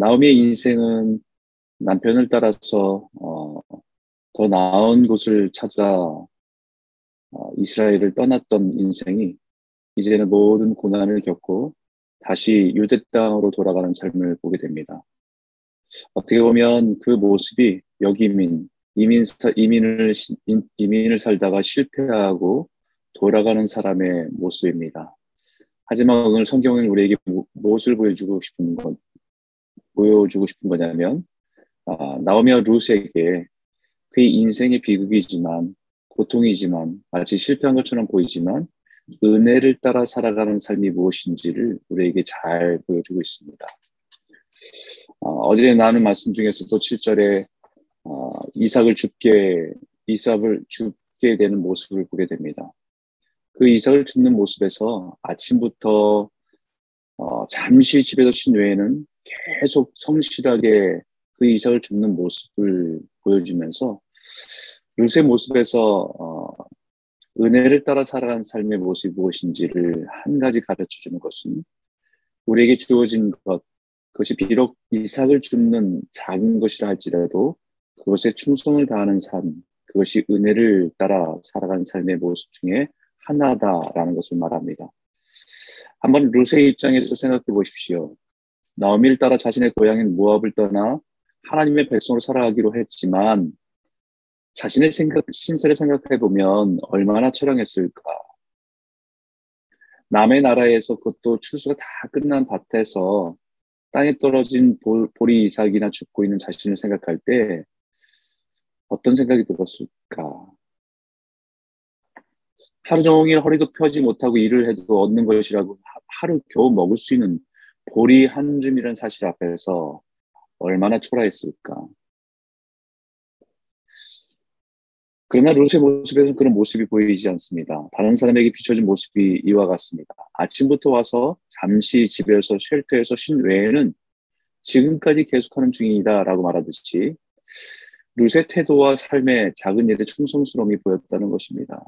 나오미의 인생은 남편을 따라서 어, 더 나은 곳을 찾아 어, 이스라엘을 떠났던 인생이 이제는 모든 고난을 겪고 다시 유대 땅으로 돌아가는 삶을 보게 됩니다. 어떻게 보면 그 모습이 여기민 이민 이민을 이민을 살다가 실패하고 돌아가는 사람의 모습입니다. 하지만 오늘 성경은 우리에게 무엇을 보여주고 싶은 것 보여주고 싶은 거냐면 아, 나오며 루스에게 그의 인생의 비극이지만 고통이지만 마치 실패한 것처럼 보이지만 은혜를 따라 살아가는 삶이 무엇인지를 우리에게 잘 보여주고 있습니다. 어, 제 나눈 말씀 중에서도 7절에 어, 이삭을 죽게 이삭을 죽게 되는 모습을 보게 됩니다. 그 이삭을 죽는 모습에서 아침부터 어, 잠시 집에서 쉰 외에는 계속 성실하게 그 이삭을 죽는 모습을 보여주면서 요새 모습에서 어, 은혜를 따라 살아가는 삶의 모습이 무엇인지를 한 가지 가르쳐 주는 것은 우리에게 주어진 것, 그것이 비록 이삭을 줍는 작은 것이라 할지라도 그것에 충성을 다하는 삶, 그것이 은혜를 따라 살아가는 삶의 모습 중에 하나다라는 것을 말합니다. 한번 루세의 입장에서 생각해 보십시오. 나오미를 따라 자신의 고향인 모압을 떠나 하나님의 백성으로 살아가기로 했지만 자신의 생각, 신세를 생각해 보면 얼마나 처량했을까. 남의 나라에서 그것도 출수가 다 끝난 밭에서 땅에 떨어진 볼, 보리 이삭이나 죽고 있는 자신을 생각할 때 어떤 생각이 들었을까? 하루 종일 허리도 펴지 못하고 일을 해도 얻는 것이라고 하루 겨우 먹을 수 있는 보리 한 줌이라는 사실 앞에서 얼마나 초라했을까? 그러나 루스의 모습에서는 그런 모습이 보이지 않습니다. 다른 사람에게 비춰진 모습이 이와 같습니다. 아침부터 와서 잠시 집에서 쉘터에서 쉰 외에는 지금까지 계속하는 중이다 라고 말하듯이 루스의 태도와 삶의 작은 일에 충성스러움이 보였다는 것입니다.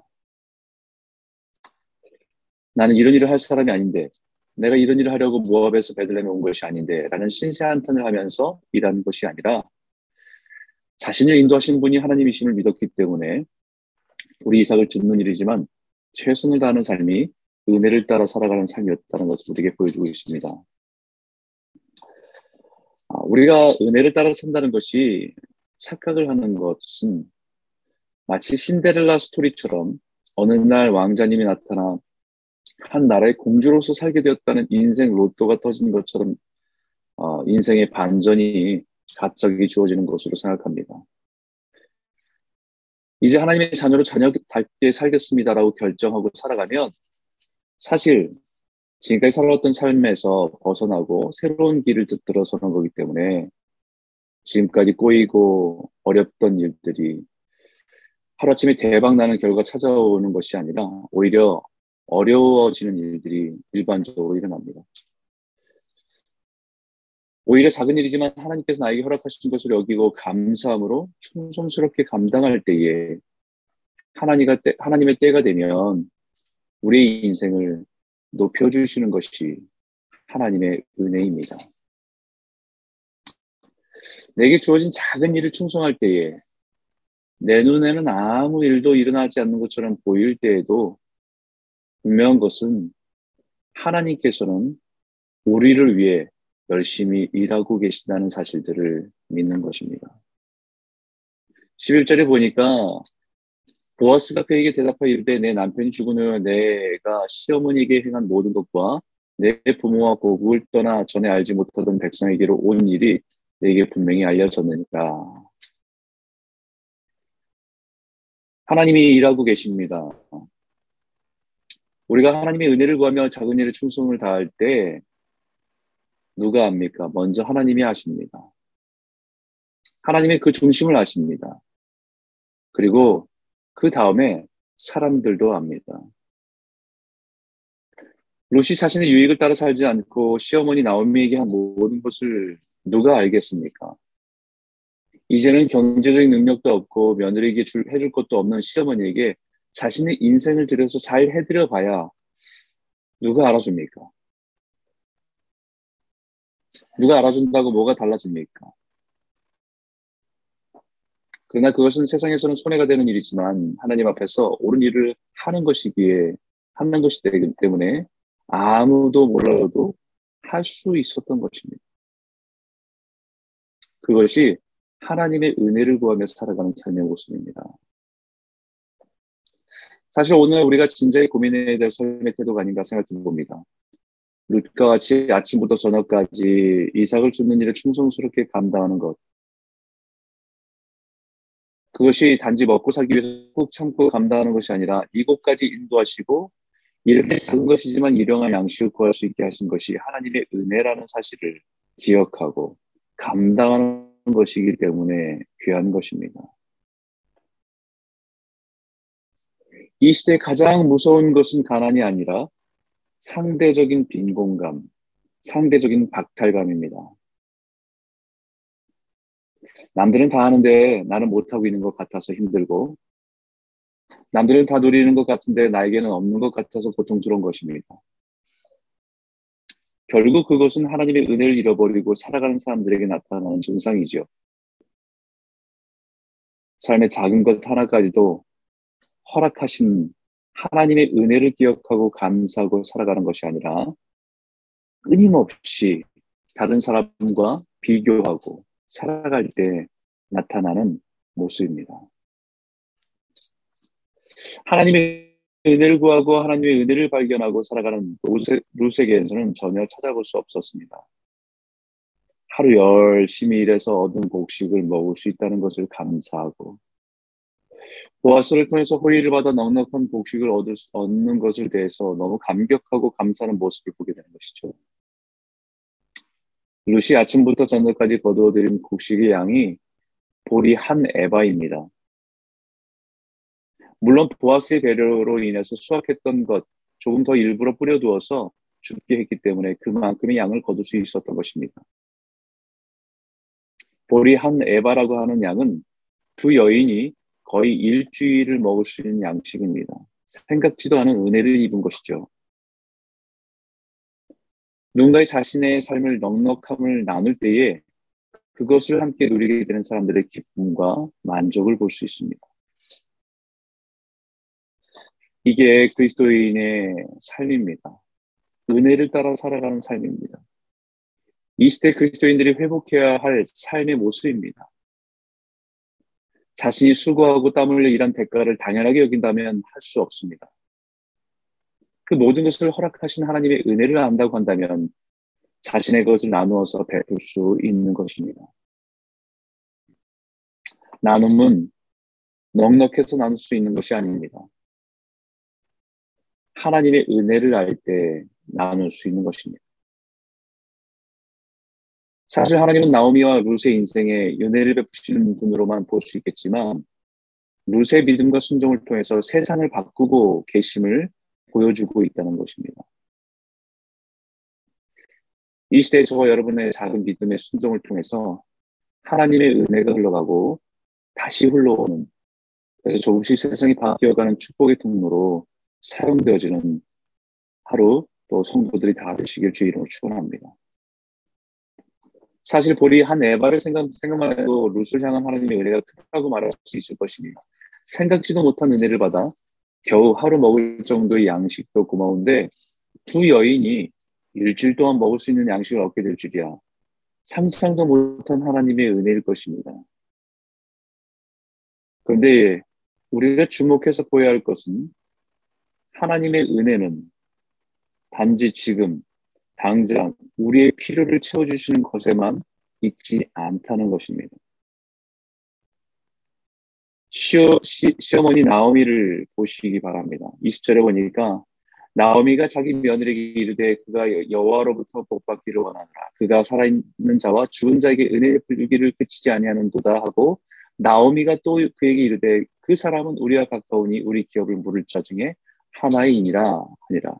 나는 이런 일을 할 사람이 아닌데 내가 이런 일을 하려고 모압에서 베들레헴에 온 것이 아닌데 라는 신세 한탄을 하면서 일하는 것이 아니라 자신을 인도하신 분이 하나님이심을 믿었기 때문에 우리 이삭을 죽는 일이지만 최선을 다하는 삶이 은혜를 따라 살아가는 삶이었다는 것을 우리에게 보여주고 있습니다. 아, 우리가 은혜를 따라 산다는 것이 착각을 하는 것은 마치 신데렐라 스토리처럼 어느 날 왕자님이 나타나 한 나라의 공주로서 살게 되었다는 인생 로또가 터진 것처럼 어, 인생의 반전이 갑자기 주어지는 것으로 생각합니다. 이제 하나님의 자녀로 자녀답게 살겠습니다라고 결정하고 살아가면 사실 지금까지 살아왔던 삶에서 벗어나고 새로운 길을 들어서는 거기 때문에 지금까지 꼬이고 어렵던 일들이 하루아침에 대박 나는 결과 찾아오는 것이 아니라 오히려 어려워지는 일들이 일반적으로 일어납니다. 오히려 작은 일이지만 하나님께서 나에게 허락하신 것을 여기고 감사함으로 충성스럽게 감당할 때에 하나님가 때, 하나님의 때가 되면 우리의 인생을 높여주시는 것이 하나님의 은혜입니다. 내게 주어진 작은 일을 충성할 때에 내 눈에는 아무 일도 일어나지 않는 것처럼 보일 때에도 분명한 것은 하나님께서는 우리를 위해 열심히 일하고 계신다는 사실들을 믿는 것입니다. 11절에 보니까 보아스가 그에게 대답하여 이르되 내 남편이 죽은 후 내가 시어머니에게 행한 모든 것과 내 부모와 고국을 떠나 전에 알지 못하던 백성에게로 온 일이 내게 분명히 알려졌느니라. 하나님이 일하고 계십니다. 우리가 하나님의 은혜를 구하며 작은 일에 충성을 다할 때 누가 합니까? 먼저 하나님이 하십니다. 하나님의 그 중심을 아십니다. 그리고 그 다음에 사람들도 압니다. 루시 자신의 유익을 따라 살지 않고 시어머니 나오미에게 한 모든 것을 누가 알겠습니까? 이제는 경제적인 능력도 없고 며느리에게 줄, 해줄 것도 없는 시어머니에게 자신의 인생을 들여서 잘 해드려 봐야 누가 알아줍니까? 누가 알아준다고 뭐가 달라집니까? 그러나 그것은 세상에서는 손해가 되는 일이지만 하나님 앞에서 옳은 일을 하는 것이기에 하는 것이기 때문에 아무도 몰라도 할 수 있었던 것입니다. 그것이 하나님의 은혜를 구하며 살아가는 삶의 모습입니다. 사실 오늘 우리가 진짜에 고민해야 될 삶의 태도가 아닌가 생각해 봅니다. 룻과 같이 아침부터 저녁까지 이삭을 줍는 일을 충성스럽게 감당하는 것. 그것이 단지 먹고 살기 위해서 꾹 참고 감당하는 것이 아니라 이곳까지 인도하시고 이렇게 작은 것이지만 일용할 양식을 구할 수 있게 하신 것이 하나님의 은혜라는 사실을 기억하고 감당하는 것이기 때문에 귀한 것입니다. 이 시대 가장 무서운 것은 가난이 아니라 상대적인 빈곤감, 상대적인 박탈감입니다. 남들은 다 하는데 나는 못하고 있는 것 같아서 힘들고, 남들은 다 누리는 것 같은데 나에게는 없는 것 같아서 고통스러운 것입니다. 결국 그것은 하나님의 은혜를 잃어버리고 살아가는 사람들에게 나타나는 증상이죠. 삶의 작은 것 하나까지도 허락하신 하나님의 은혜를 기억하고 감사하고 살아가는 것이 아니라 끊임없이 다른 사람과 비교하고 살아갈 때 나타나는 모습입니다. 하나님의 은혜를 구하고 하나님의 은혜를 발견하고 살아가는 루세게에서는 전혀 찾아볼 수 없었습니다. 하루 열심히 일해서 얻은 곡식을 먹을 수 있다는 것을 감사하고 보아스를 통해서 호의를 받아 넉넉한 곡식을 얻을 수, 얻는 것을 대해서 너무 감격하고 감사하는 모습을 보게 되는 것이죠. 루시 아침부터 저녁까지 거두어들인 곡식의 양이 보리 한 에바입니다. 물론 보아스의 배려로 인해서 수확했던 것 조금 더 일부러 뿌려두어서 죽게 했기 때문에 그만큼의 양을 거둘 수 있었던 것입니다. 보리 한 에바라고 하는 양은 두 여인이 거의 일주일을 먹을 수 있는 양식입니다. 생각지도 않은 은혜를 입은 것이죠. 누군가의 자신의 삶을 넉넉함을 나눌 때에 그것을 함께 누리게 되는 사람들의 기쁨과 만족을 볼 수 있습니다. 이게 그리스도인의 삶입니다. 은혜를 따라 살아가는 삶입니다. 이 시대 그리스도인들이 회복해야 할 삶의 모습입니다. 자신이 수고하고 땀 흘려 일한 대가를 당연하게 여긴다면 할 수 없습니다. 그 모든 것을 허락하신 하나님의 은혜를 안다고 한다면 자신의 것을 나누어서 베풀 수 있는 것입니다. 나눔은 넉넉해서 나눌 수 있는 것이 아닙니다. 하나님의 은혜를 알 때 나눌 수 있는 것입니다. 사실 하나님은 나오미와 룻의 인생에 은혜를 베푸시는 분으로만 볼 수 있겠지만 룻의 믿음과 순종을 통해서 세상을 바꾸고 계심을 보여주고 있다는 것입니다. 이 시대에 저와 여러분의 작은 믿음의 순종을 통해서 하나님의 은혜가 흘러가고 다시 흘러오는 그래서 조금씩 세상이 바뀌어가는 축복의 통로로 사용되어지는 하루 또 성도들이 다 되시길 주 이름으로 축원합니다. 사실 보리 한 에바를 생각, 생각만 해도 룻을 향한 하나님의 은혜가 크다고 말할 수 있을 것입니다. 생각지도 못한 은혜를 받아 겨우 하루 먹을 정도의 양식도 고마운데 두 여인이 일주일 동안 먹을 수 있는 양식을 얻게 될 줄이야. 상상도 못한 하나님의 은혜일 것입니다. 그런데 우리가 주목해서 보여야 할 것은 하나님의 은혜는 단지 지금 당장 우리의 필요를 채워주시는 것에만 있지 않다는 것입니다. 시어, 시, 시어머니 나오미를 보시기 바랍니다. 20절에 보니까 나오미가 자기 며느리에게 이르되 그가 여호와로부터 복받기를 원하노라. 그가 살아있는 자와 죽은 자에게 은혜를 풀기를 그치지 아니하는도다 하고 나오미가 또 그에게 이르되 그 사람은 우리와 가까우니 우리 기업을 물을 자 중에 하나이니라 하니라.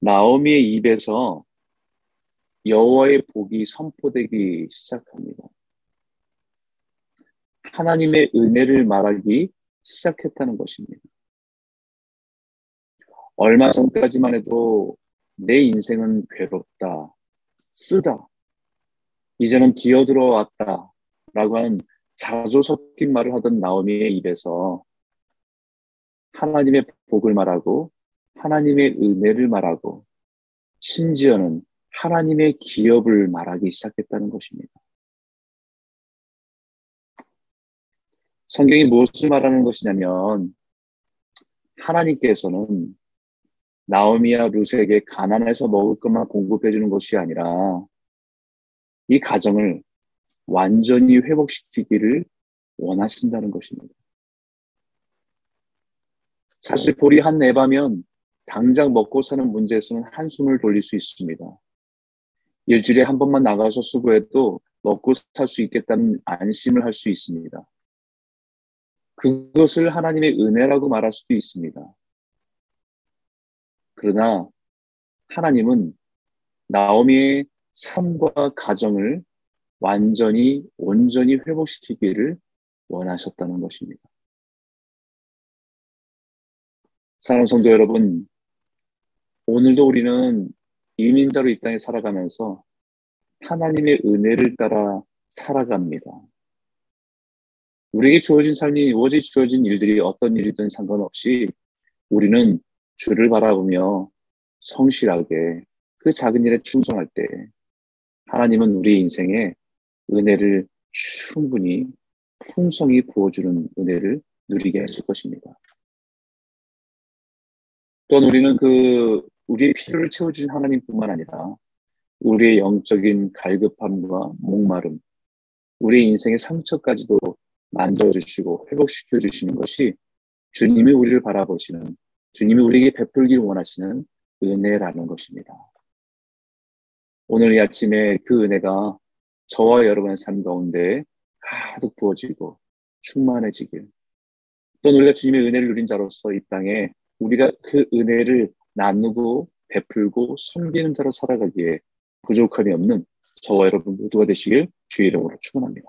나오미의 입에서 여호와의 복이 선포되기 시작합니다. 하나님의 은혜를 말하기 시작했다는 것입니다. 얼마 전까지만 해도 내 인생은 괴롭다, 쓰다, 이제는 기어들어왔다 라고 하는 자조 섞인 말을 하던 나오미의 입에서 하나님의 복을 말하고 하나님의 은혜를 말하고 심지어는 하나님의 기업을 말하기 시작했다는 것입니다. 성경이 무엇을 말하는 것이냐면 하나님께서는 나오미와 루세에게 가난해서 먹을 것만 공급해 주는 것이 아니라 이 가정을 완전히 회복시키기를 원하신다는 것입니다. 사실 보리 한 내바면 당장 먹고 사는 문제에서는 한숨을 돌릴 수 있습니다. 일주일에 한 번만 나가서 수고해도 먹고 살 수 있겠다는 안심을 할 수 있습니다. 그것을 하나님의 은혜라고 말할 수도 있습니다. 그러나 하나님은 나오미의 삶과 가정을 완전히 온전히 회복시키기를 원하셨다는 것입니다. 사랑하는 성도 여러분, 오늘도 우리는 이민자로 이 땅에 살아가면서 하나님의 은혜를 따라 살아갑니다. 우리에게 주어진 삶이 오직 주어진 일들이 어떤 일이든 상관없이 우리는 주를 바라보며 성실하게 그 작은 일에 충성할 때 하나님은 우리 인생에 은혜를 충분히 풍성히 부어주는 은혜를 누리게 하실 것입니다. 또한 우리는 그 우리의 필요를 채워주신 하나님뿐만 아니라 우리의 영적인 갈급함과 목마름, 우리의 인생의 상처까지도 만져주시고 회복시켜 주시는 것이 주님이 우리를 바라보시는 주님이 우리에게 베풀길 원하시는 은혜라는 것입니다. 오늘 이 아침에 그 은혜가 저와 여러분의 삶 가운데 가득 부어지고 충만해지길 또 우리가 주님의 은혜를 누린 자로서 이 땅에 우리가 그 은혜를 나누고 베풀고 섬기는 자로 살아가기에 부족함이 없는 저와 여러분 모두가 되시길 주의 이름으로 축원합니다.